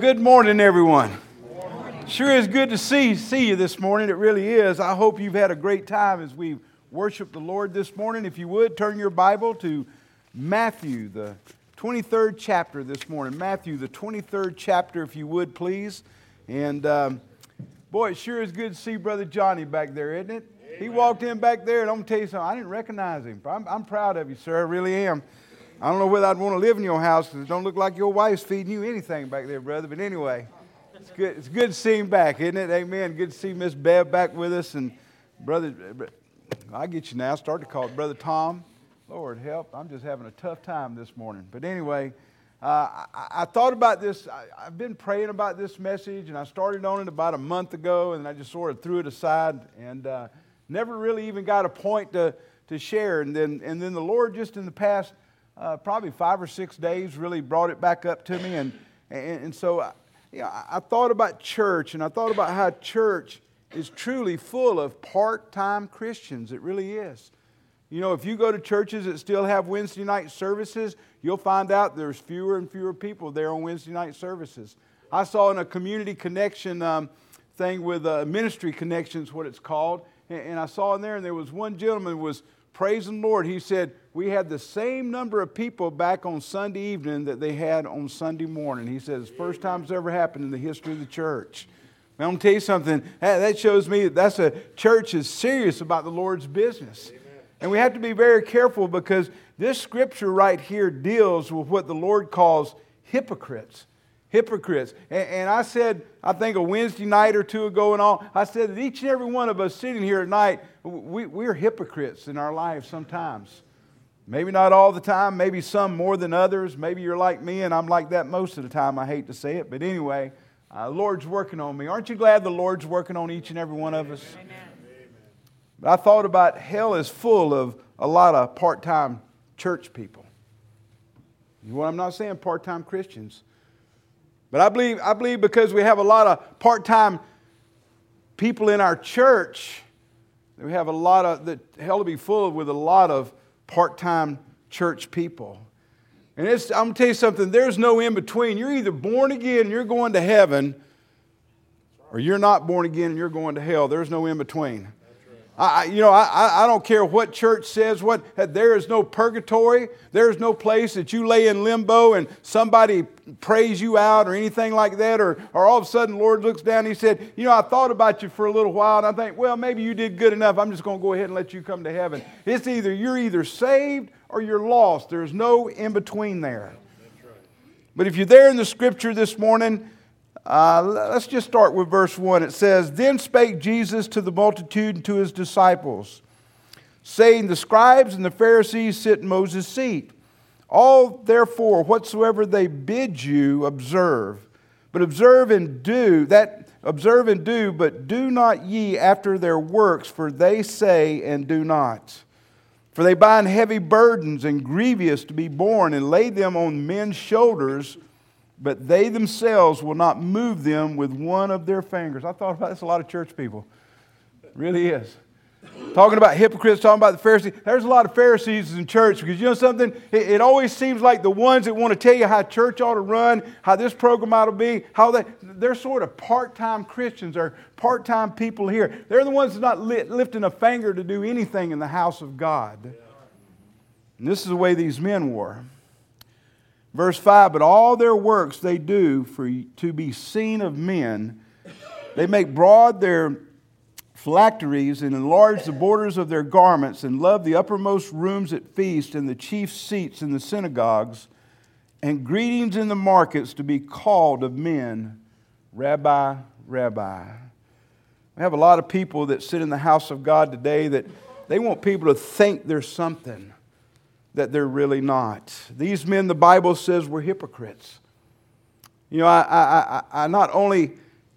Good morning, everyone. Sure is good to see, see you this morning. It really is. I hope you've had a great time as we worship the Lord this morning. If you would, turn your Bible to Matthew, the 23rd chapter this morning. Matthew, the 23rd chapter, if you would, please. And um, boy, it sure is good to see Brother Johnny back there, isn't it? He walked in back there, and I'm going to tell you something. I didn't recognize him. I'm, I'm proud of you, sir. I really am. I don't know whether I'd want to live in your house because it don't look like your wife's feeding you anything back there, brother. But anyway, it's good. It's good to see him back, isn't it? Amen. Good to see Miss Bev back with us, and brother. I get you now. Start to call it brother Tom. Lord help. I'm just having a tough time this morning. But anyway, uh, I, I, thought about this. I, have been praying about this message, and I started on it about a month ago, and I just sort of threw it aside and uh, never really even got a point to to share. And then and then the Lord just in the past uh, probably five or six days really brought it back up to me. And, and, and so I, you know, I thought about church and I thought about how church is truly full of part time Christians. It really is. You know, if you go to churches that still have Wednesday night services, you'll find out there's fewer and fewer people there on Wednesday night services. I saw in a community connection um, thing with ministry connections, what it's called, and, and I saw in there, and there was one gentleman was praising the Lord. He said, We had the same number of people back on Sunday evening that they had on Sunday morning. He says, First time it's ever happened in the history of the church. Now, I'm going to tell you something. That shows me that that's a church is serious about the Lord's business. Amen. And we have to be very careful because this scripture right here deals with what the Lord calls hypocrites hypocrites. And, and, I said, I think a Wednesday night or two ago and all, I said that each and every one of us sitting here tonight, we, we're hypocrites in our lives sometimes. Maybe not all the time, maybe some more than others. Maybe you're like me and I'm like that most of the time. I hate to say it, but anyway, uh, Lord's working on me. Aren't you glad the Lord's working on each and every one of us? Amen. But I thought about hell is full of a lot of part time church people. You know what I'm not saying? Part time Christians. But I believe, I believe because we have a lot of part time people in our church, we have a lot of, the hell to be full with a lot of part time church people. And it's, I'm going to tell you something, there's no in between. You're either born again you're going to heaven, or you're not born again and you're going to hell. There's no in between. I, you know, I, I don't care what church says what. There is no purgatory. There is no place that you lay in limbo and somebody prays you out or anything like that. Or, or all of a sudden, Lord looks down and He said, You know, I thought about you for a little while and I think, well, maybe you did good enough. I'm just going to go ahead and let you come to heaven. It's either you're either saved or you're lost. There's no in between there. But if you're there in the scripture this morning, uh, let's just start with verse 1. It says, Then spake Jesus to the multitude and to his disciples, saying, The scribes and the Pharisees sit in Moses' seat. All therefore, whatsoever they bid you, observe. But observe and do, that observe and do, but do not ye after their works, for they say and do not. For they bind heavy burdens and grievous to be borne, and lay them on men's shoulders but they themselves will not move them with one of their fingers. I thought about this a lot of church people. It really is. Talking about hypocrites, talking about the Pharisees. There's a lot of Pharisees in church because you know something? It, it, always seems like the ones that want to tell you how church ought to run, how this program ought to be, how they, they're sort of part time Christians or part time people here. They're the ones that not lifting a finger to do anything in the house of God. And this is the way these men were. Verse 5 But all their works they do for to be seen of men. They make broad their phylacteries and enlarge the borders of their garments and love the uppermost rooms at feasts and the chief seats in the synagogues and greetings in the markets to be called of men, Rabbi, Rabbi. We have a lot of people that sit in the house of God today that they want people to think there's something that they're really not. These men, the Bible says, were hypocrites. You know, I, I, I, I not only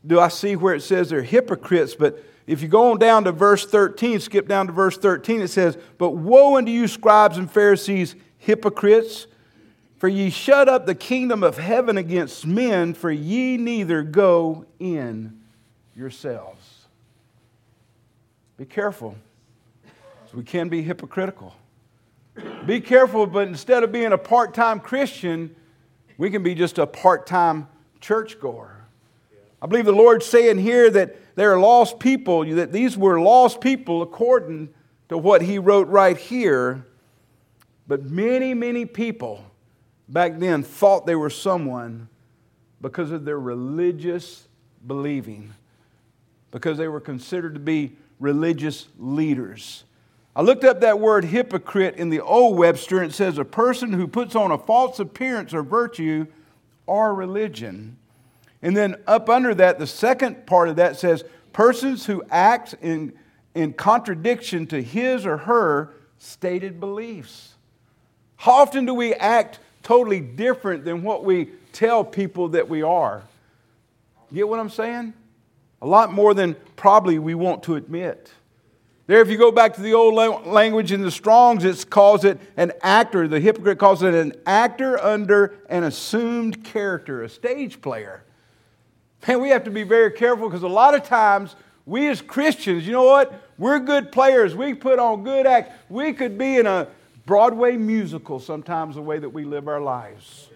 do I see where it says they're hypocrites, but if you go on down to verse 13, skip down to verse 13, it says, But woe unto you, scribes and Pharisees, hypocrites! For ye shut up the kingdom of heaven against men, for ye neither go in yourselves. Be careful, we can be hypocritical. Be careful, but instead of being a part time Christian, we can be just a part time churchgoer. I believe the Lord's saying here that there are lost people, that these were lost people according to what He wrote right here. But many, many people back then thought they were someone because of their religious believing, because they were considered to be religious leaders. I looked up that word hypocrite in the old Webster, and it says a person who puts on a false appearance or virtue or religion. And then up under that, the second part of that says persons who act in, in contradiction to his or her stated beliefs. How often do we act totally different than what we tell people that we are? Get what I'm saying? A lot more than probably we want to admit. There, if you go back to the old language in the Strongs, it calls it an actor. The hypocrite calls it an actor under an assumed character, a stage player. And we have to be very careful because a lot of times we as Christians, you know what? We're good players. We put on good acts. We could be in a Broadway musical sometimes the way that we live our lives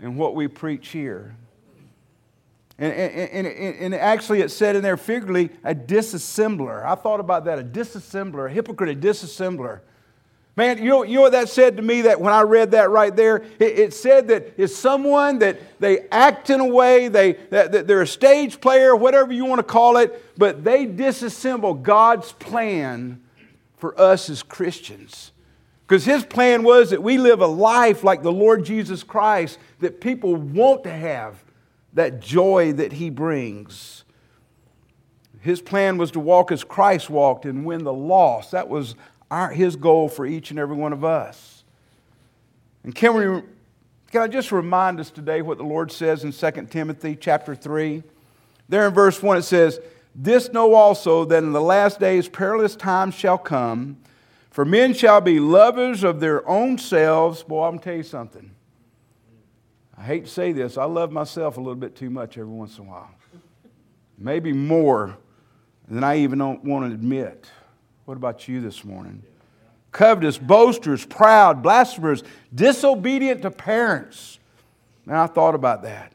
and what we preach here. And, and, and, and, actually, it said in there figuratively, a disassembler. I thought about that, a disassembler, a hypocrite, a disassembler. Man, you know, you know what that said to me that when I read that right there? It, it said that it's someone that they act in a way, they, that, that they're a stage player, whatever you want to call it, but they disassemble God's plan for us as Christians. Because his plan was that we live a life like the Lord Jesus Christ that people want to have that joy that he brings. His plan was to walk as Christ walked and win the lost. That was our, his goal for each and every one of us. And can, we, can I just remind us today what the Lord says in 2 Timothy chapter 3? There in verse 1 it says, This know also that in the last days perilous times shall come, for men shall be lovers of their own selves. Boy, I'm tell you something. I hate to say this, I love myself a little bit too much every once in a while. Maybe more than I even want to admit. What about you this morning? Covetous, boasters, proud, blasphemers, disobedient to parents. Now, I thought about that.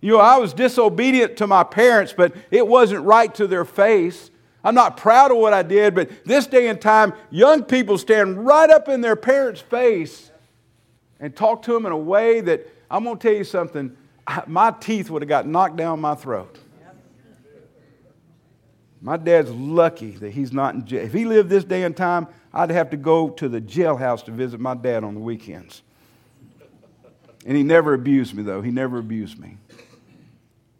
You know, I was disobedient to my parents, but it wasn't right to their face. I'm not proud of what I did, but this day and time, young people stand right up in their parents' face and talk to them in a way that I'm going to tell you something. My teeth would have got knocked down my throat. My dad's lucky that he's not in jail. If he lived this day and time, I'd have to go to the jailhouse to visit my dad on the weekends. And he never abused me, though. He never abused me.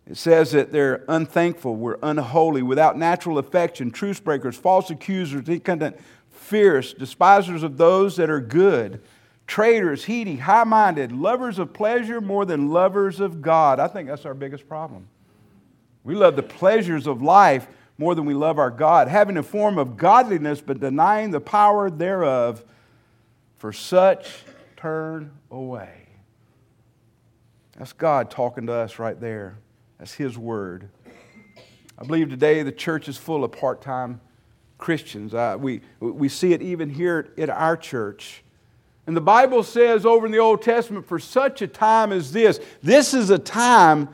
It says that they're unthankful, we're unholy, without natural affection, truce breakers, false accusers, incondent, fierce, despisers of those that are good traitors, heedy, high minded, lovers of pleasure more than lovers of God. I think that's our biggest problem. We love the pleasures of life more than we love our God, having a form of godliness but denying the power thereof. For such turn away. That's God talking to us right there. That's His word. I believe today the church is full of part time Christians. Uh, we, we see it even here at our church. And the Bible says over in the Old Testament, for such a time as this, this is a time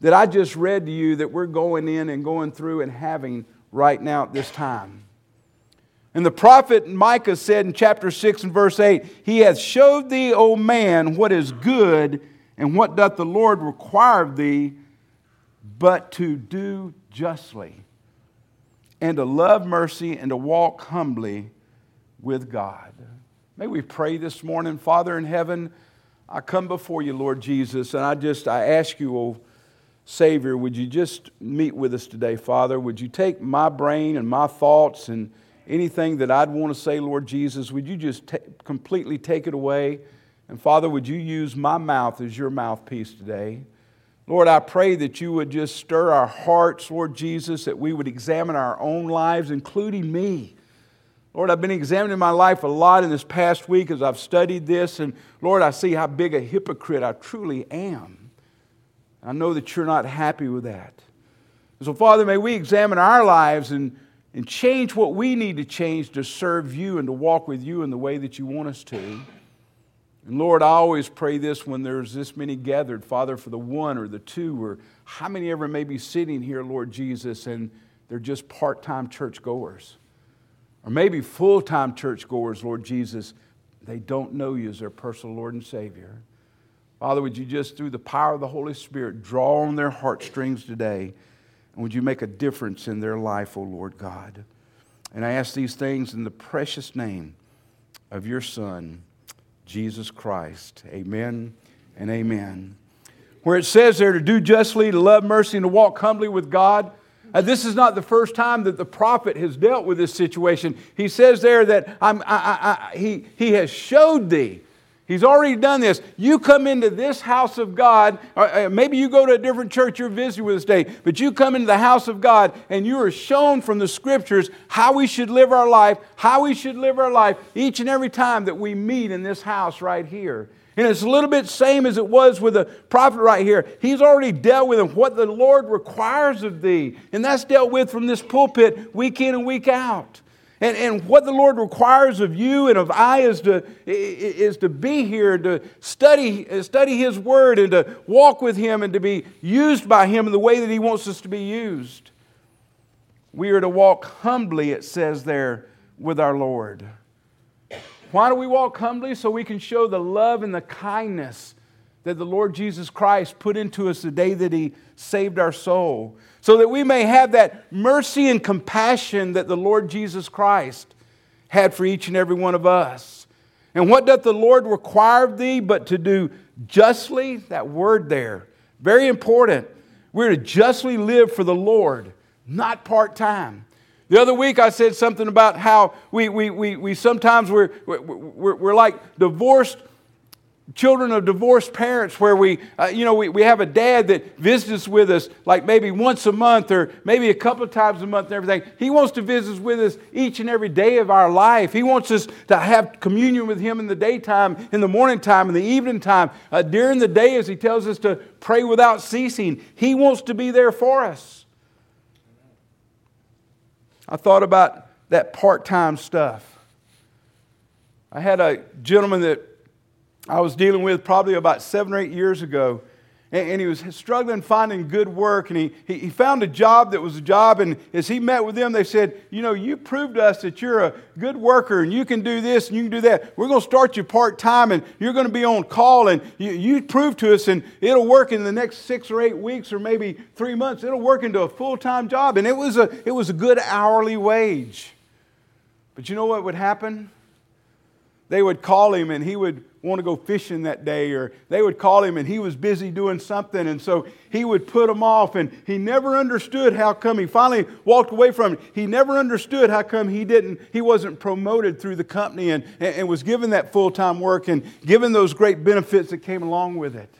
that I just read to you that we're going in and going through and having right now at this time. And the prophet Micah said in chapter 6 and verse 8, He hath showed thee, O man, what is good, and what doth the Lord require of thee, but to do justly, and to love mercy, and to walk humbly with God. May we pray this morning, Father in heaven. I come before you, Lord Jesus, and I just I ask you, oh Savior, would you just meet with us today, Father? Would you take my brain and my thoughts and anything that I'd want to say, Lord Jesus, would you just t- completely take it away? And Father, would you use my mouth as your mouthpiece today? Lord, I pray that you would just stir our hearts, Lord Jesus, that we would examine our own lives, including me. Lord, I've been examining my life a lot in this past week as I've studied this, and Lord, I see how big a hypocrite I truly am. I know that you're not happy with that. so, Father, may we examine our lives and, and change what we need to change to serve you and to walk with you in the way that you want us to. And Lord, I always pray this when there's this many gathered, Father, for the one or the two or how many ever may be sitting here, Lord Jesus, and they're just part time churchgoers. Or maybe full time churchgoers, Lord Jesus, they don't know you as their personal Lord and Savior. Father, would you just, through the power of the Holy Spirit, draw on their heartstrings today? And would you make a difference in their life, O oh Lord God? And I ask these things in the precious name of your Son, Jesus Christ. Amen and amen. Where it says there to do justly, to love mercy, and to walk humbly with God. Uh, this is not the first time that the prophet has dealt with this situation. He says there that I, I, he, he has showed thee He's already done this. You come into this house of God, uh, maybe you go to a different church you're visiting with this day, but you come into the house of God and you are shown from the scriptures how we should live our life, how we should live our life each and every time that we meet in this house right here. And it's a little bit same as it was with the prophet right here. He's already dealt with what the Lord requires of thee. And that's dealt with from this pulpit week in and week out. And, and what the Lord requires of you and of I is to, is to be here, to study, study His Word, and to walk with Him, and to be used by Him in the way that He wants us to be used. We are to walk humbly, it says there, with our Lord. Why do we walk humbly? So we can show the love and the kindness that the Lord Jesus Christ put into us the day that He saved our soul so that we may have that mercy and compassion that the Lord Jesus Christ had for each and every one of us. And what doth the Lord require of thee but to do justly? That word there, very important. We're to justly live for the Lord, not part time. The other week I said something about how we, we, we, we sometimes we're, we're, we're like divorced children of divorced parents where we, uh, you know, we, we have a dad that visits with us like maybe once a month or maybe a couple of times a month and everything. He wants to visit with us each and every day of our life. He wants us to have communion with him in the daytime, in the morning time, in the evening time, uh, during the day as he tells us to pray without ceasing. He wants to be there for us. I thought about that part-time stuff. I had a gentleman that I was dealing with probably about seven or eight years ago. And, he was struggling finding good work. And he, he, found a job that was a job. And as he met with them, they said, You know, you proved to us that you're a good worker and you can do this and you can do that. We're going to start you part time and you're going to be on call. And you, you prove to us, and it'll work in the next six or eight weeks or maybe three months. It'll work into a full time job. And it was, a, it was a good hourly wage. But you know what would happen? They would call him and he would want to go fishing that day, or they would call him and he was busy doing something, and so he would put them off. And he never understood how come he finally walked away from it. He never understood how come he didn't, he wasn't promoted through the company and, and was given that full time work and given those great benefits that came along with it.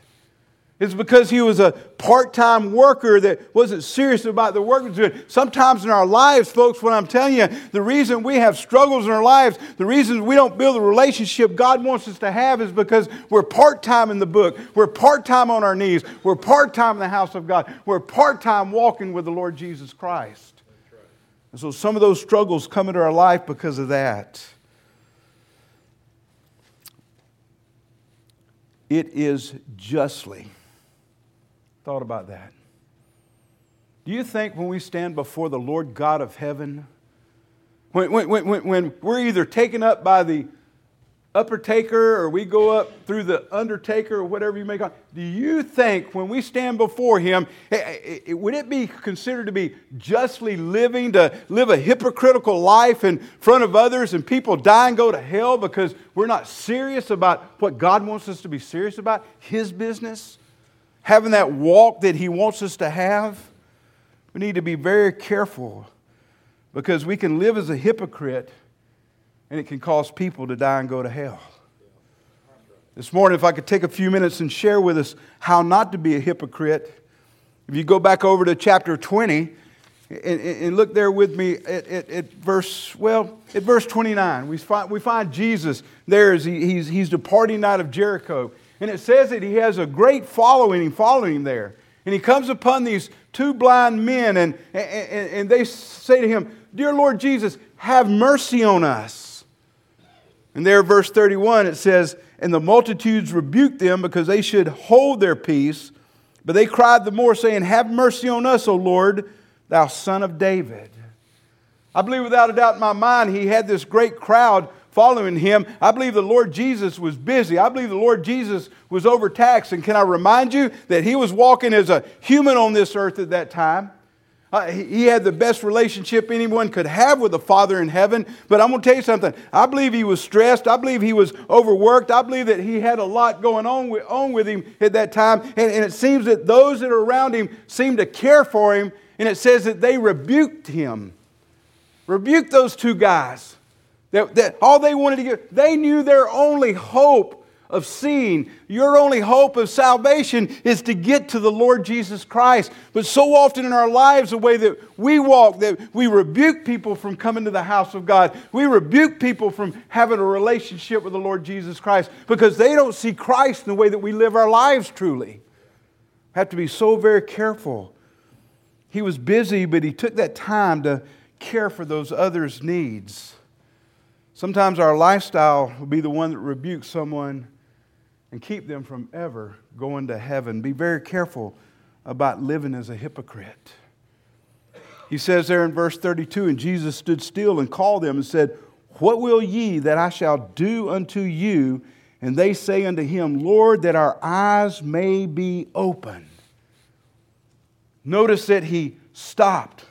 It's because he was a part time worker that wasn't serious about the work he was doing. Sometimes in our lives, folks, what I'm telling you, the reason we have struggles in our lives, the reason we don't build the relationship God wants us to have is because we're part time in the book. We're part time on our knees. We're part time in the house of God. We're part time walking with the Lord Jesus Christ. And so some of those struggles come into our life because of that. It is justly thought about that. Do you think when we stand before the Lord God of heaven, when, when, when, when we're either taken up by the upper taker or we go up through the undertaker or whatever you may call it, do you think when we stand before him, eh, eh, eh, would it be considered to be justly living, to live a hypocritical life in front of others and people die and go to hell because we're not serious about what God wants us to be serious about, his business? Having that walk that He wants us to have, we need to be very careful because we can live as a hypocrite and it can cause people to die and go to hell. This morning, if I could take a few minutes and share with us how not to be a hypocrite, if you go back over to chapter 20 and, and look there with me at, at, at, verse, well, at verse 29, we find, we find Jesus there as he, he's, he's departing out of Jericho. And it says that he has a great following following him there. And he comes upon these two blind men, and, and, and they say to him, Dear Lord Jesus, have mercy on us. And there, verse 31, it says, And the multitudes rebuked them because they should hold their peace. But they cried the more, saying, Have mercy on us, O Lord, thou son of David. I believe without a doubt in my mind, he had this great crowd following him. I believe the Lord Jesus was busy. I believe the Lord Jesus was overtaxed. And can I remind you that he was walking as a human on this earth at that time? Uh, he had the best relationship anyone could have with the Father in heaven. But I'm going to tell you something. I believe he was stressed. I believe he was overworked. I believe that he had a lot going on with, on with him at that time. And, and it seems that those that are around him seemed to care for him. And it says that they rebuked him. Rebuked those two guys. That, that all they wanted to get, they knew their only hope of seeing. Your only hope of salvation is to get to the Lord Jesus Christ. But so often in our lives, the way that we walk, that we rebuke people from coming to the house of God. We rebuke people from having a relationship with the Lord Jesus Christ because they don't see Christ in the way that we live our lives truly. Have to be so very careful. He was busy, but he took that time to care for those others' needs. Sometimes our lifestyle will be the one that rebukes someone and keep them from ever going to heaven. Be very careful about living as a hypocrite. He says there in verse 32 And Jesus stood still and called them and said, What will ye that I shall do unto you? And they say unto him, Lord, that our eyes may be opened. Notice that he stopped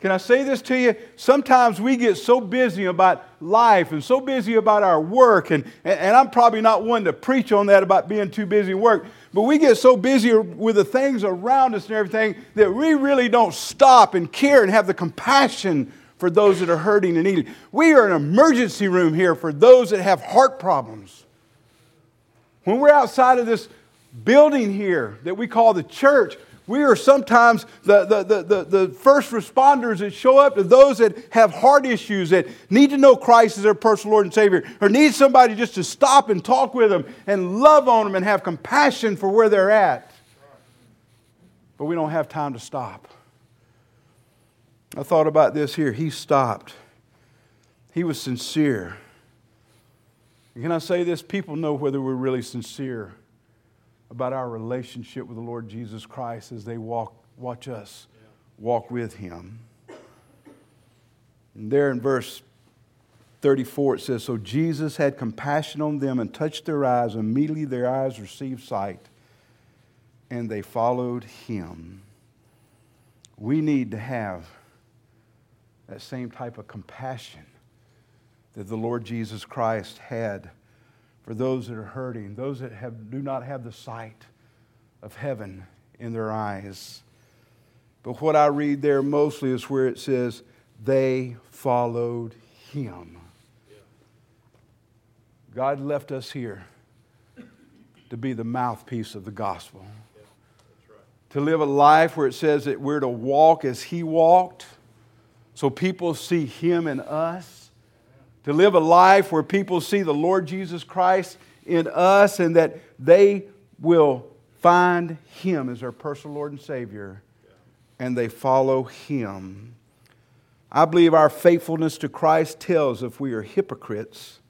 can I say this to you? Sometimes we get so busy about life and so busy about our work, and, and I'm probably not one to preach on that about being too busy in work, but we get so busy with the things around us and everything that we really don't stop and care and have the compassion for those that are hurting and needing. We are an emergency room here for those that have heart problems. When we're outside of this building here that we call the church, we are sometimes the, the, the, the, first responders that show up to those that have heart issues, that need to know Christ as their personal Lord and Savior, or need somebody just to stop and talk with them and love on them and have compassion for where they're at. But we don't have time to stop. I thought about this here. He stopped, he was sincere. can I say this? People know whether we're really sincere about our relationship with the Lord Jesus Christ as they walk, watch us walk with Him. And there in verse 34 it says, So Jesus had compassion on them and touched their eyes. Immediately their eyes received sight, and they followed Him. We need to have that same type of compassion that the Lord Jesus Christ had for those that are hurting, those that have, do not have the sight of heaven in their eyes. But what I read there mostly is where it says, they followed him. God left us here to be the mouthpiece of the gospel. To live a life where it says that we're to walk as he walked, so people see him in us to live a life where people see the Lord Jesus Christ in us and that they will find Him as their personal Lord and Savior and they follow Him. I believe our faithfulness to Christ tells if we are hypocrites.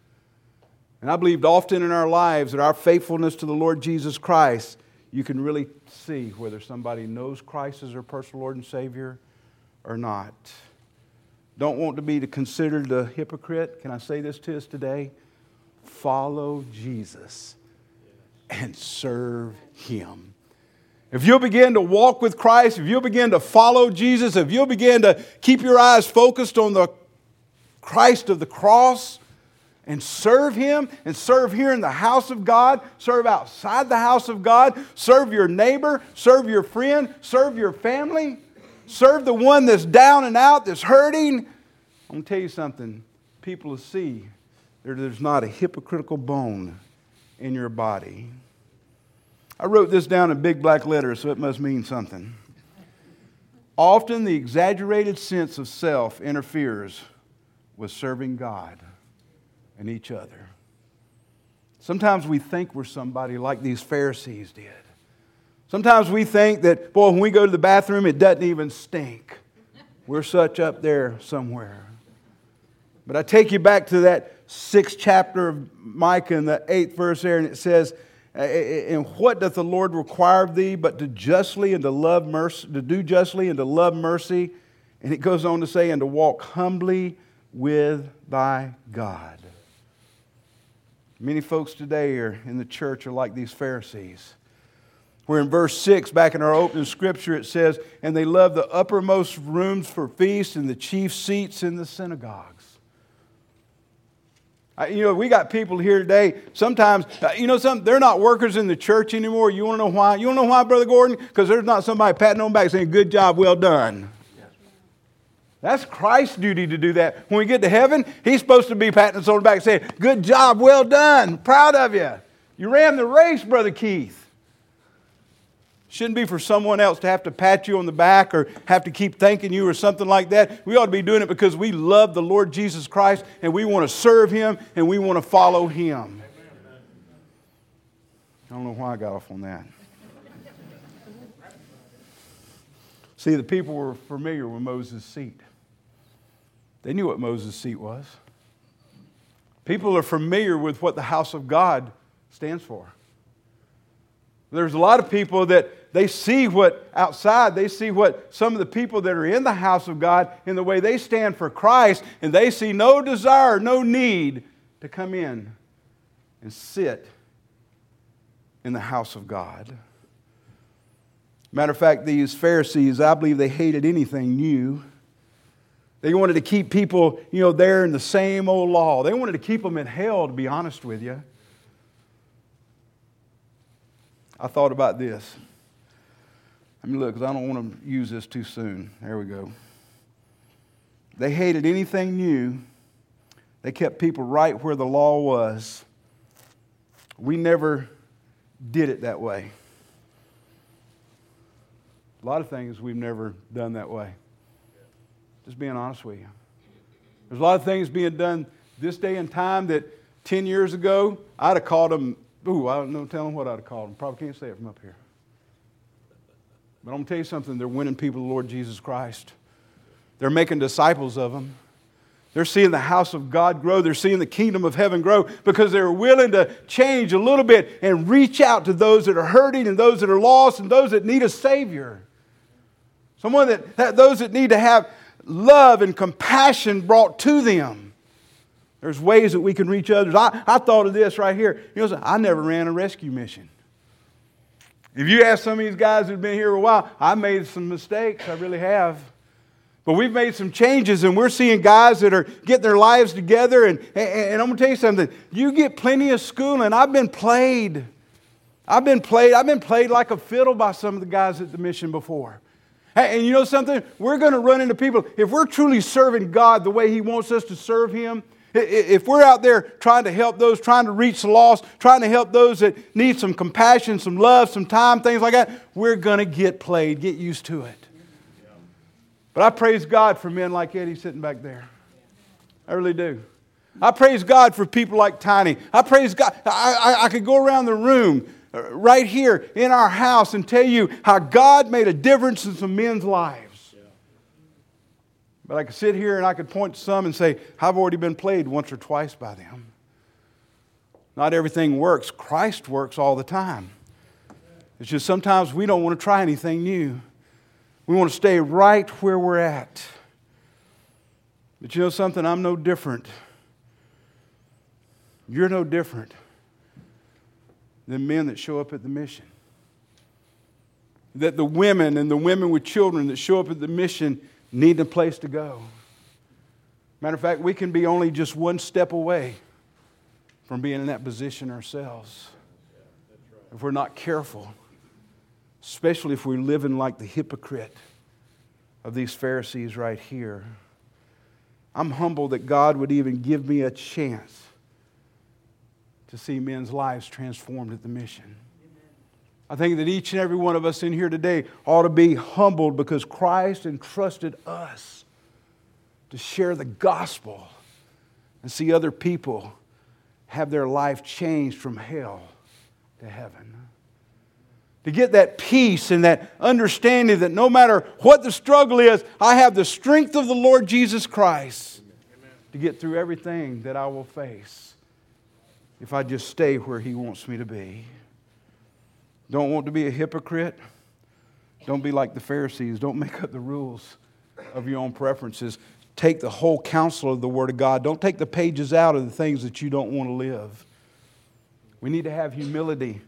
And I believe often in our lives that our faithfulness to the Lord Jesus Christ, you can really see whether somebody knows Christ as their personal Lord and Savior or not don't want to be considered a hypocrite, can I say this to us today? Follow Jesus and serve Him. If you'll begin to walk with Christ, if you'll begin to follow Jesus, if you'll begin to keep your eyes focused on the Christ of the cross and serve Him and serve here in the house of God, serve outside the house of God, serve your neighbor, serve your friend, serve your family, Serve the one that's down and out, that's hurting. I'm going to tell you something. People will see there's not a hypocritical bone in your body. I wrote this down in big black letters, so it must mean something. Often the exaggerated sense of self interferes with serving God and each other. Sometimes we think we're somebody like these Pharisees did. Sometimes we think that, boy, when we go to the bathroom, it doesn't even stink. We're such up there somewhere. But I take you back to that sixth chapter of Micah in the eighth verse there, and it says, and what doth the Lord require of thee but to justly and to love mercy, to do justly and to love mercy? And it goes on to say, and to walk humbly with thy God. Many folks today are in the church are like these Pharisees. Where in verse 6, back in our opening scripture, it says, And they love the uppermost rooms for feasts and the chief seats in the synagogues. You know, we got people here today. Sometimes, uh, you know, some they're not workers in the church anymore. You want to know why? You want to know why, Brother Gordon? Because there's not somebody patting on back saying, "Good job, well done." That's Christ's duty to do that. When we get to heaven, He's supposed to be patting us on the back saying, Good job, well done, proud of you. You ran the race, Brother Keith. Shouldn't be for someone else to have to pat you on the back or have to keep thanking you or something like that. We ought to be doing it because we love the Lord Jesus Christ and we want to serve Him and we want to follow Him. I don't know why I got off on that. See, the people were familiar with Moses' seat. They knew what Moses' seat was. People are familiar with what the house of God stands for. There's a lot of people that they see what outside, they see what some of the people that are in the house of God in the way they stand for Christ, and they see no desire, no need to come in and sit in the house of God. Matter of fact, these Pharisees, I believe they hated anything new. They wanted to keep people, you know, there in the same old law. They wanted to keep them in hell, to be honest with you. I thought about this. Let me look, because I don't want to use this too soon. There we go. They hated anything new. They kept people right where the law was. We never did it that way. A lot of things we've never done that way. Just being honest with you. There's a lot of things being done this day and time that 10 years ago I'd have called them Ooh, I don't know, tell them what I'd have called them. Probably can't say it from up here. But I'm going to tell you something. They're winning people to the Lord Jesus Christ. They're making disciples of them. They're seeing the house of God grow. They're seeing the kingdom of heaven grow because they're willing to change a little bit and reach out to those that are hurting and those that are lost and those that need a Savior. Someone that, that those that need to have love and compassion brought to them. There's ways that we can reach others. I, I thought of this right here. You know, I never ran a rescue mission. If you ask some of these guys who've been here a while, I made some mistakes. I really have. But we've made some changes, and we're seeing guys that are getting their lives together. And, and, I'm going to tell you something. You get plenty of schooling. I've been played. I've been played. I've been played like a fiddle by some of the guys at the mission before. Hey, And you know something? We're going to run into people. If we're truly serving God the way He wants us to serve Him, if we're out there trying to help those, trying to reach the lost, trying to help those that need some compassion, some love, some time, things like that, we're going to get played, get used to it. But I praise God for men like Eddie sitting back there. I really do. I praise God for people like Tiny. I praise God. I, I, I could go around the room uh, right here in our house and tell you how God made a difference in some men's lives. But I could sit here and I could point to some and say, I've already been played once or twice by them. Not everything works. Christ works all the time. It's just sometimes we don't want to try anything new. We want to stay right where we're at. But you know something? I'm no different. You're no different than men that show up at the mission. That the women and the women with children that show up at the mission need a place to go. Matter of fact, we can be only just one step away from being in that position ourselves if we're not careful, especially if we're living like the hypocrite of these Pharisees right here. I'm humbled that God would even give me a chance to see men's lives transformed at the mission. I think that each and every one of us in here today ought to be humbled because Christ entrusted us to share the gospel and see other people have their life changed from hell to heaven. To get that peace and that understanding that no matter what the struggle is, I have the strength of the Lord Jesus Christ to get through everything that I will face if I just stay where He wants me to be. Don't want to be a hypocrite. Don't be like the Pharisees. Don't make up the rules of your own preferences. Take the whole counsel of the Word of God. Don't take the pages out of the things that you don't want to live. We need to have humility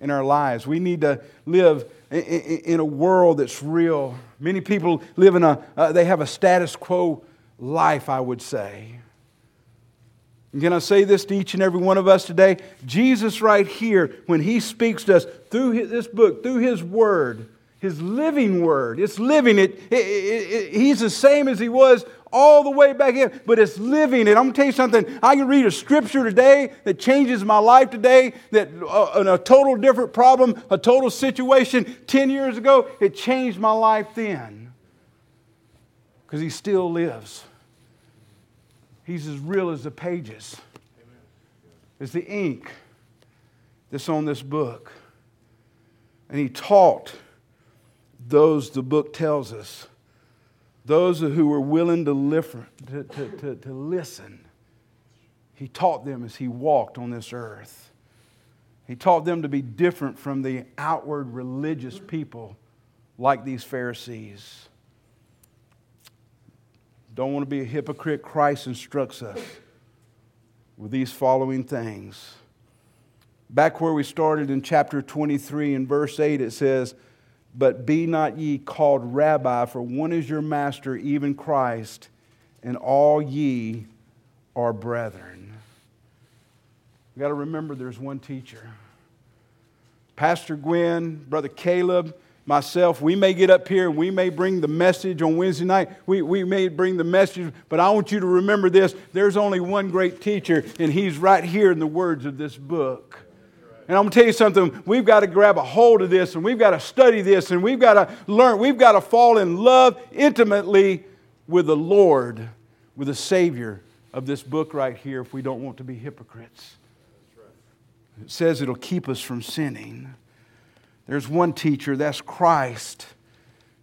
in our lives. We need to live in a world that's real. Many people live in a, uh, they have a status quo life, I would say. And can I say this to each and every one of us today? Jesus, right here, when He speaks to us through this book, through His Word, His living Word, it's living it, it, it, it He's the same as He was all the way back in, but it's living it. I'm going to tell you something. I can read a scripture today that changes my life today, that uh, a total different problem, a total situation 10 years ago, it changed my life then. Because he still lives. He's as real as the pages, as the ink that's on this book. And he taught those the book tells us those who were willing to, to, to, to, to listen, he taught them as he walked on this earth. He taught them to be different from the outward religious people like these Pharisees. Don't want to be a hypocrite. Christ instructs us with these following things. Back where we started in chapter 23 in verse 8, it says, but be not ye called rabbi, for one is your master, even Christ, and all ye are brethren. We got to remember there's one teacher. Pastor Gwen, Brother Caleb, myself, we may get up here and we may bring the message on Wednesday night. We, we may bring the message, but I want you to remember this there's only one great teacher, and he's right here in the words of this book. And I'm going to tell you something, we've got to grab a hold of this and we've got to study this and we've got to learn, we've got to fall in love intimately with the Lord, with the Savior of this book right here if we don't want to be hypocrites. It says it'll keep us from sinning. There's one teacher, that's Christ,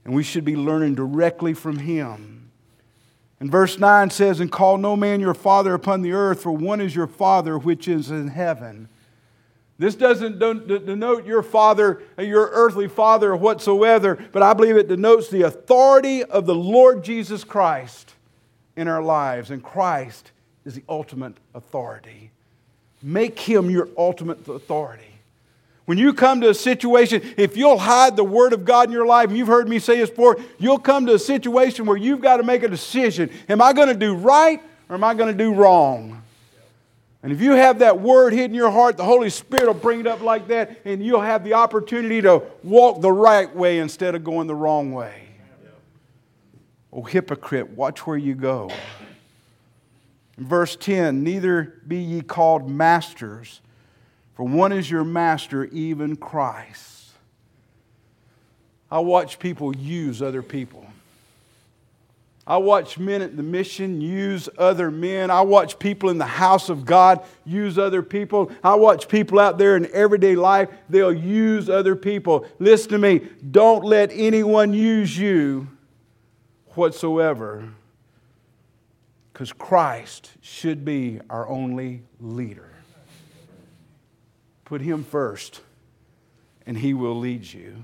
and we should be learning directly from him. And verse 9 says, And call no man your father upon the earth, for one is your father which is in heaven. This doesn't denote your father, uh, your earthly father whatsoever, but I believe it denotes the authority of the Lord Jesus Christ in our lives. And Christ is the ultimate authority. Make him your ultimate authority. When you come to a situation, if you'll hide the Word of God in your life, and you've heard me say this before, you'll come to a situation where you've got to make a decision. Am I going to do right or am I going to do wrong? And if you have that word hidden in your heart, the Holy Spirit will bring it up like that, and you'll have the opportunity to walk the right way instead of going the wrong way. Oh, hypocrite, watch where you go. In verse 10 Neither be ye called masters, for one is your master, even Christ. I watch people use other people. I watch men at the mission use other men. I watch people in the house of God use other people. I watch people out there in everyday life, they'll use other people. Listen to me. Don't let anyone use you whatsoever, because Christ should be our only leader. Put Him first, and He will lead you.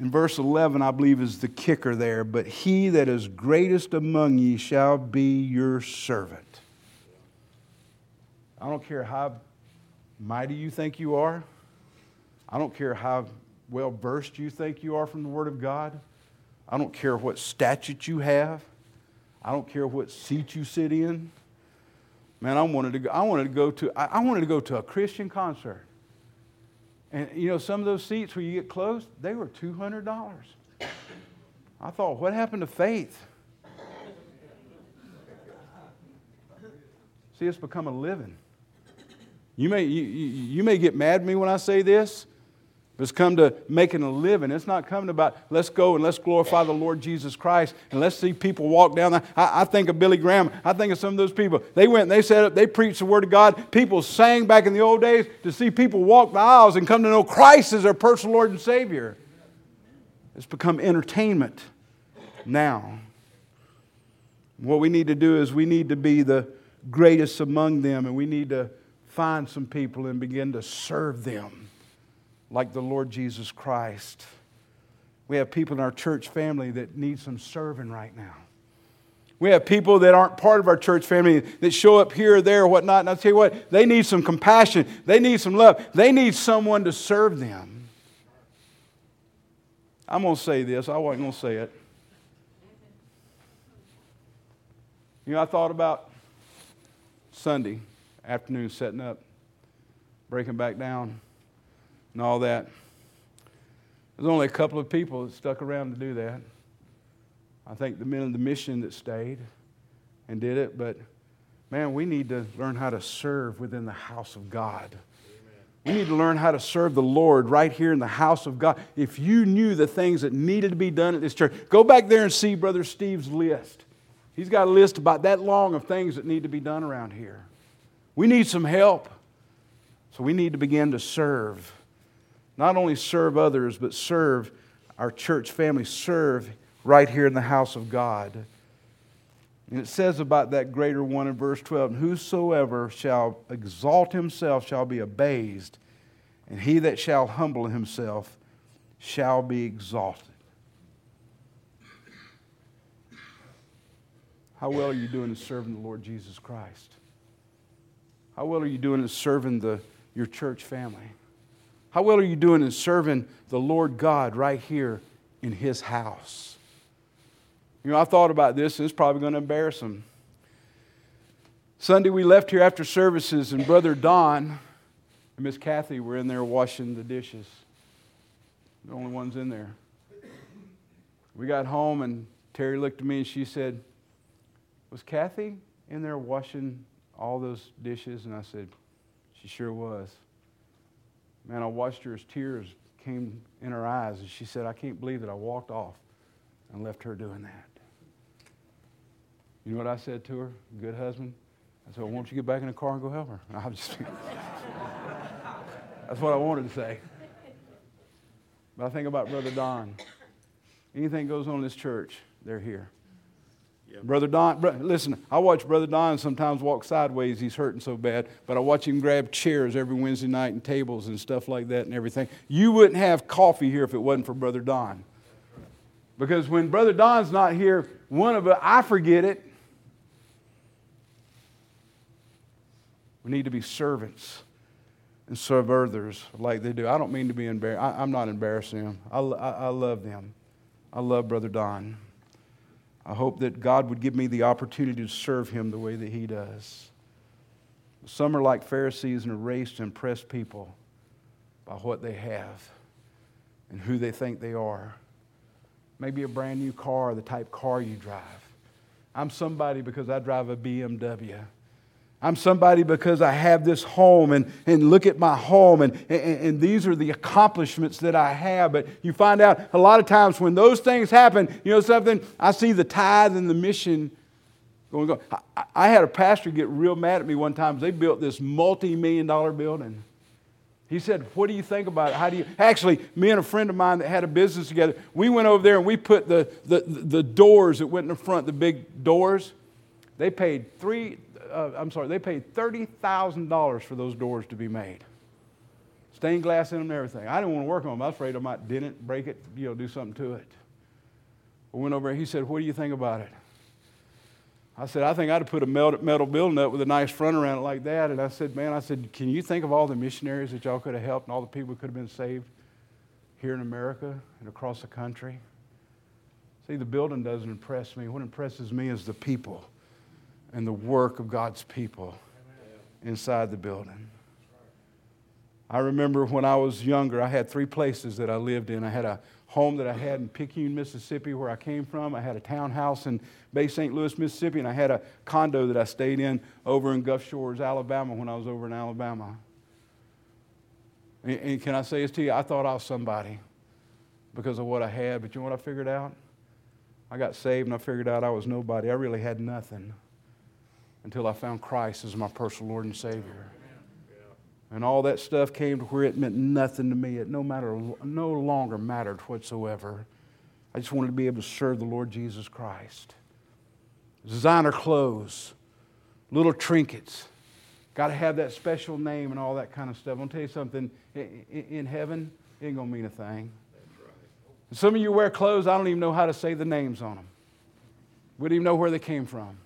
In verse 11, I believe, is the kicker there. But he that is greatest among ye shall be your servant. I don't care how mighty you think you are. I don't care how well versed you think you are from the Word of God. I don't care what statute you have. I don't care what seat you sit in. Man, I wanted to go, I wanted to go to I, wanted to go to a Christian concert. And you know, some of those seats where you get close, they were $200. I thought, what happened to faith? See, it's become a living. You may, you, you may get mad at me when I say this, it's come to making a living. It's not coming about let's go and let's glorify the Lord Jesus Christ and let's see people walk down there. I, I, think of Billy Graham. I think of some of those people. They went and they set up, they preached the Word of God. People sang back in the old days to see people walk the aisles and come to know Christ as their personal Lord and Savior. It's become entertainment now. What we need to do is we need to be the greatest among them, and we need to find some people and begin to serve them like the Lord Jesus Christ. We have people in our church family that need some serving right now. We have people that aren't part of our church family that show up here or there or whatnot. And I'll tell you what, they need some compassion. They need some love. They need someone to serve them. I'm going to say this. I wasn't going to say it. You know, I thought about Sunday afternoon setting up, breaking back down, and all that. There's only a couple of people that stuck around to do that. I think the men of the mission that stayed and did it, but man, we need to learn how to serve within the house of God. We need to learn how to serve the Lord right here in the house of God. If you knew the things that needed to be done at this church, go back there and see Brother Steve's list. He's got a list about that long of things that need to be done around here. We need some help. So we need to begin to serve. Not only serve others, but serve our church family, serve right here in the house of God. And it says about that greater one in verse 12 Whosoever shall exalt himself shall be abased, and he that shall humble himself shall be exalted. How well are you doing in serving the Lord Jesus Christ? How well are you doing in serving the, your church family? How well are you doing in serving the Lord God right here in His house? You know, I thought about this, and it's probably going to embarrass him. Sunday, we left here after services, and Brother Don and Miss Kathy were in there washing the dishes. The only ones in there. We got home, and Terry looked at me and she said, was Kathy in there washing all those dishes? And I said, She sure was. Man, I watched her as tears came in her eyes, and she said, I can't believe that I walked off and left her doing that. You know what I said to her? Good husband. I said, well, won't you get back in the car and go help her? I was just, that's what I wanted to say. But I think about Brother Don. Anything goes on in this church, they're here. Brother Don, bro, listen, I watch Brother Don sometimes walk sideways. He's hurting so bad, but I watch him grab chairs every Wednesday night and tables and stuff like that and everything. You wouldn't have coffee here if it wasn't for Brother Don. Because when Brother Don's not here, one of us, I forget it. We need to be servants and serve others like they do. I don't mean to be embarrassed. I'm not embarrassing them. I, I, I love them. I love Brother Don. I hope that God would give me the opportunity to serve Him the way that He does. Some are like Pharisees in a race to impress people by what they have and who they think they are. Maybe a brand new car, the type car you drive. I'm somebody because I drive a BMW. I'm somebody because I have this home and, and look at my home, and, and, and, these are the accomplishments that I have. But you find out a lot of times when those things happen, you know something? I see the tithe and the mission going. going. I, I had a pastor get real mad at me one time. They built this multi million dollar building. He said, What do you think about it? How do you actually me and a friend of mine that had a business together, we went over there and we put the, the, the doors that went in the front, the big doors. They paid three, uh, I'm sorry, they paid $30,000 for those doors to be made. Stained glass in them and everything. I didn't want to work on them. I was afraid I might dent it, break it, you know, do something to it. I went over there. He said, What do you think about it? I said, I think I'd have put a metal building up with a nice front around it like that. And I said, Man, I said, can you think of all the missionaries that y'all could have helped and all the people who could have been saved here in America and across the country? See, the building doesn't impress me. What impresses me is the people and the work of God's people inside the building. I remember when I was younger, I had three places that I lived in. I had a home that I had in Picayune, Mississippi, where I came from. I had a townhouse in Bay St. Louis, Mississippi, and I had a condo that I stayed in over in Gulf Shores, Alabama, when I was over in Alabama. And, and can I say this to you? I thought I was somebody because of what I had, but you know what I figured out? I got saved and I figured out I was nobody. I really had nothing until I found Christ as my personal Lord and Savior. And all that stuff came to where it meant nothing to me. It no, matter, no longer mattered whatsoever. I just wanted to be able to serve the Lord Jesus Christ. designer clothes, little trinkets. Got to have that special name and all that kind of stuff. To tell you something. In heaven, it ain't going to mean a thing. Some of you wear clothes, I don't even know how to say the names on them. We don't even know where they came from.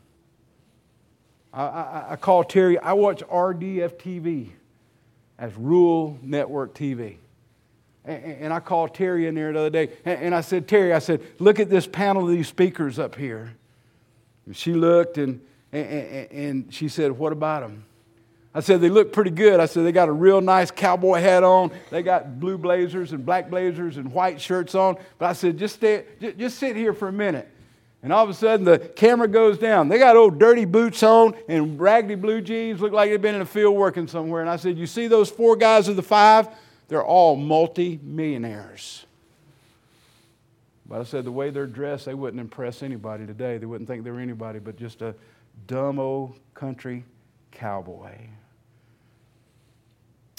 I, I, I call Terry, I watch RDF TV as Rural Network TV. And, and I called Terry in there the other day, and, and I said, Terry, I said, look at this panel of these speakers up here. And she looked and, and, and she said, What about them? I said, They look pretty good. I said, They got a real nice cowboy hat on. They got blue blazers and black blazers and white shirts on. But I said, Just, stay, just sit here for a minute. And all of a sudden, the camera goes down. They got old dirty boots on and raggedy blue jeans, look like they've been in a field working somewhere. And I said, You see those four guys of the five? They're all multi millionaires. But I said, the way they're dressed, they wouldn't impress anybody today. They wouldn't think they were anybody but just a dumb old country cowboy.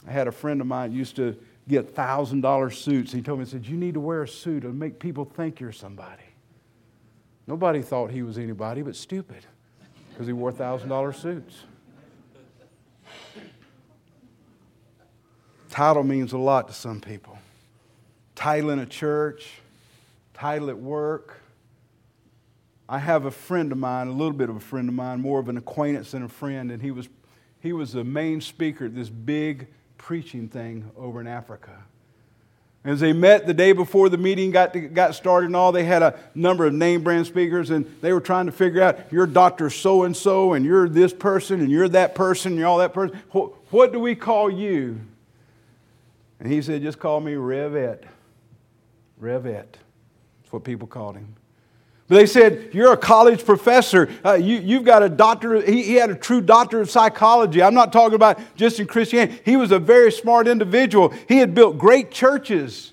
I had a friend of mine used to get $1,000 suits. He told me, he said, You need to wear a suit and make people think you're somebody. Nobody thought he was anybody but stupid because he wore $1,000 suits. Title means a lot to some people. Title in a church, title at work. I have a friend of mine, a little bit of a friend of mine, more of an acquaintance than a friend, and he was, he was the main speaker at this big preaching thing over in Africa. As they met the day before the meeting got, to, got started and all, they had a number of name brand speakers and they were trying to figure out, you're Dr. So and so, and you're this person, and you're that person, and you're all that person. What, what do we call you? And he said, just call me Revette. Revette. That's what people called him. But they said, You're a college professor. Uh, you, have got a doctor. He, he, had a true doctor of psychology. I'm not talking about just in Christianity. He was a very smart individual. He had built great churches.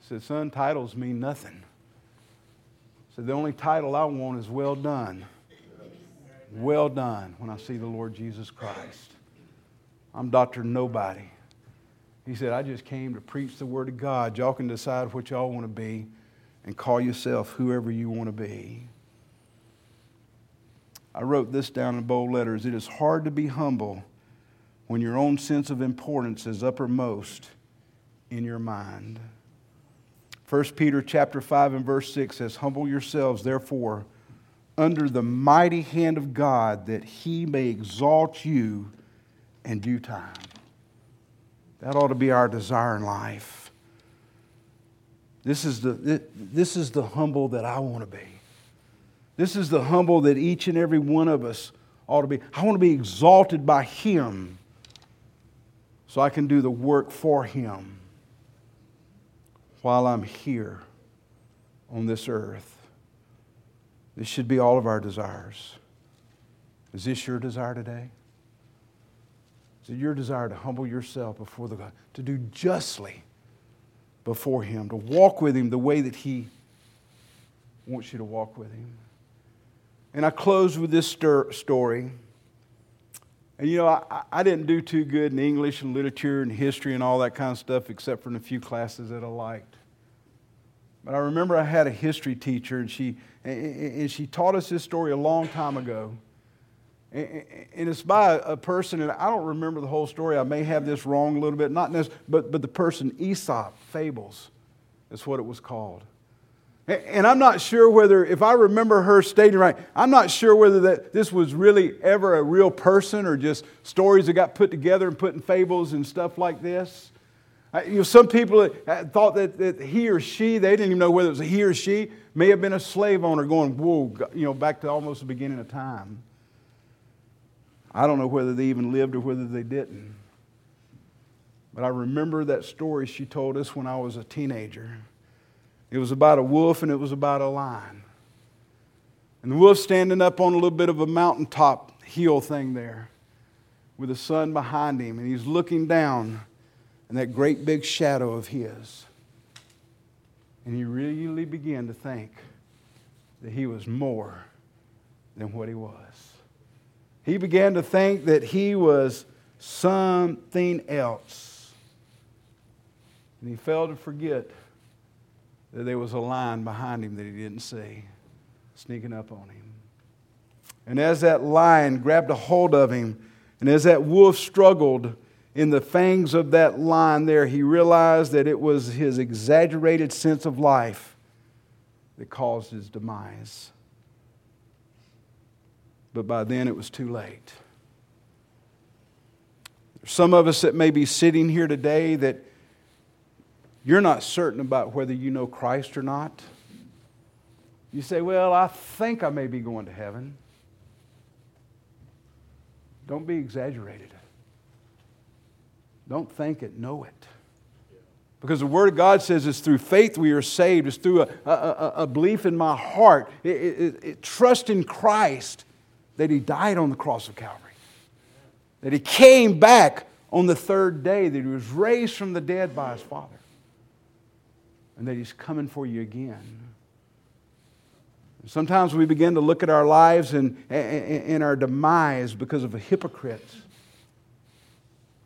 He said, Son, titles mean nothing. He said, The only title I want is well done. Well done when I see the Lord Jesus Christ. I'm Dr. Nobody. He said, I just came to preach the Word of God. Y'all can decide what y'all want to be and call yourself whoever you want to be. I wrote this down in bold letters. It is hard to be humble when your own sense of importance is uppermost in your mind. 1 Peter chapter 5 and verse 6 says, Humble yourselves, therefore, under the mighty hand of God, that he may exalt you in due time. That ought to be our desire in life. This is the, this is the humble that I want to be. This is the humble that each and every one of us ought to be. I want to be exalted by Him so I can do the work for Him while I'm here on this earth. This should be all of our desires. Is this your desire today? Is it your desire to humble yourself before the God, to do justly before Him, to walk with Him the way that He wants you to walk with Him? And I close with this story. And you know, I, I, didn't do too good in English and literature and history and all that kind of stuff, except for in a few classes that I liked. But I remember I had a history teacher, and she, and she taught us this story a long time ago. And it's by a person, and I don't remember the whole story. I may have this wrong a little bit, not necessarily, but, but the person, Aesop Fables, is what it was called. And I'm not sure whether, if I remember her stating right, I'm not sure whether that this was really ever a real person or just stories that got put together and put in fables and stuff like this. You know, some people thought that, that he or she, they didn't even know whether it was a he or she, may have been a slave owner going, whoa, you know, back to almost the beginning of time. I don't know whether they even lived or whether they didn't. But I remember that story she told us when I was a teenager. It was about a wolf and it was about a lion. And the wolf standing up on a little bit of a mountaintop hill thing there with the sun behind him, and he's looking down in that great big shadow of his. And he really began to think that he was more than what he was. He began to think that he was something else. And he failed to forget that there was a line behind him that he didn't see. sneaking up on him. And as that lion grabbed a hold of him, and as that wolf struggled in the fangs of that lion there, he realized that it was his exaggerated sense of life that caused his demise. But by then it was too late. There's some of us that may be sitting here today that you're not certain about whether you know Christ or not. You say, Well, I think I may be going to heaven. Don't be exaggerated. Don't think it, know it. Because the Word of God says it's through faith we are saved. It's through a, a, a belief in my heart, it, it, it, trust in Christ that He died on the cross of Calvary, that He came back on the third day, that He was raised from the dead by His Father, and that He's coming for you again. Sometimes we begin to look at our lives and, and, our demise because of a hypocrite.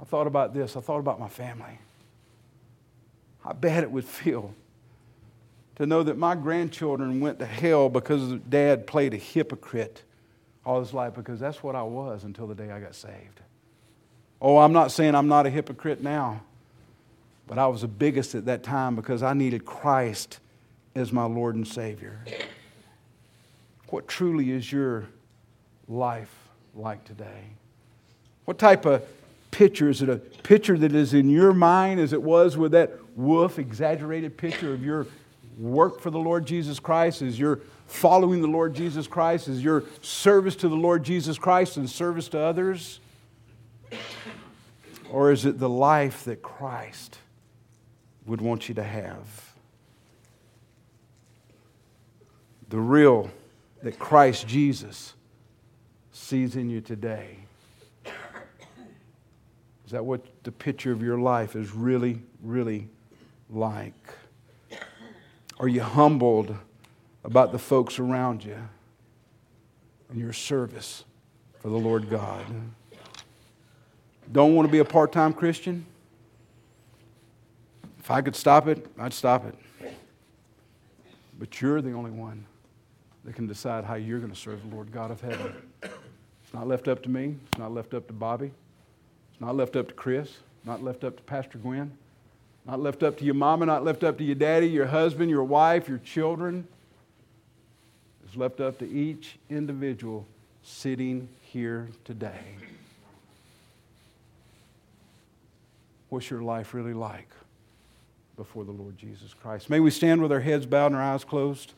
I thought about this. I thought about my family. How bad it would feel to know that my grandchildren went to hell because dad played a hypocrite all his life because that's what I was until the day I got saved. Oh, I'm not saying I'm not a hypocrite now, but I was the biggest at that time because I needed Christ as my Lord and Savior. What truly is your life like today? What type of picture? Is it a picture that is in your mind as it was with that woof exaggerated picture of your work for the Lord Jesus Christ? Is your following the Lord Jesus Christ? Is your service to the Lord Jesus Christ and service to others? Or is it the life that Christ would want you to have? The real that Christ Jesus sees in you today? Is that what the picture of your life is really, really like? Are you humbled about the folks around you and your service for the Lord God? Don't want to be a part time Christian? If I could stop it, I'd stop it. But you're the only one that can decide how you're going to serve the Lord God of heaven. It's not left up to me. It's not left up to Bobby. It's not left up to Chris. Not left up to Pastor Gwen. Not left up to your mama. Not left up to your daddy, your husband, your wife, your children. It's left up to each individual sitting here today. What's your life really like before the Lord Jesus Christ? May we stand with our heads bowed and our eyes closed.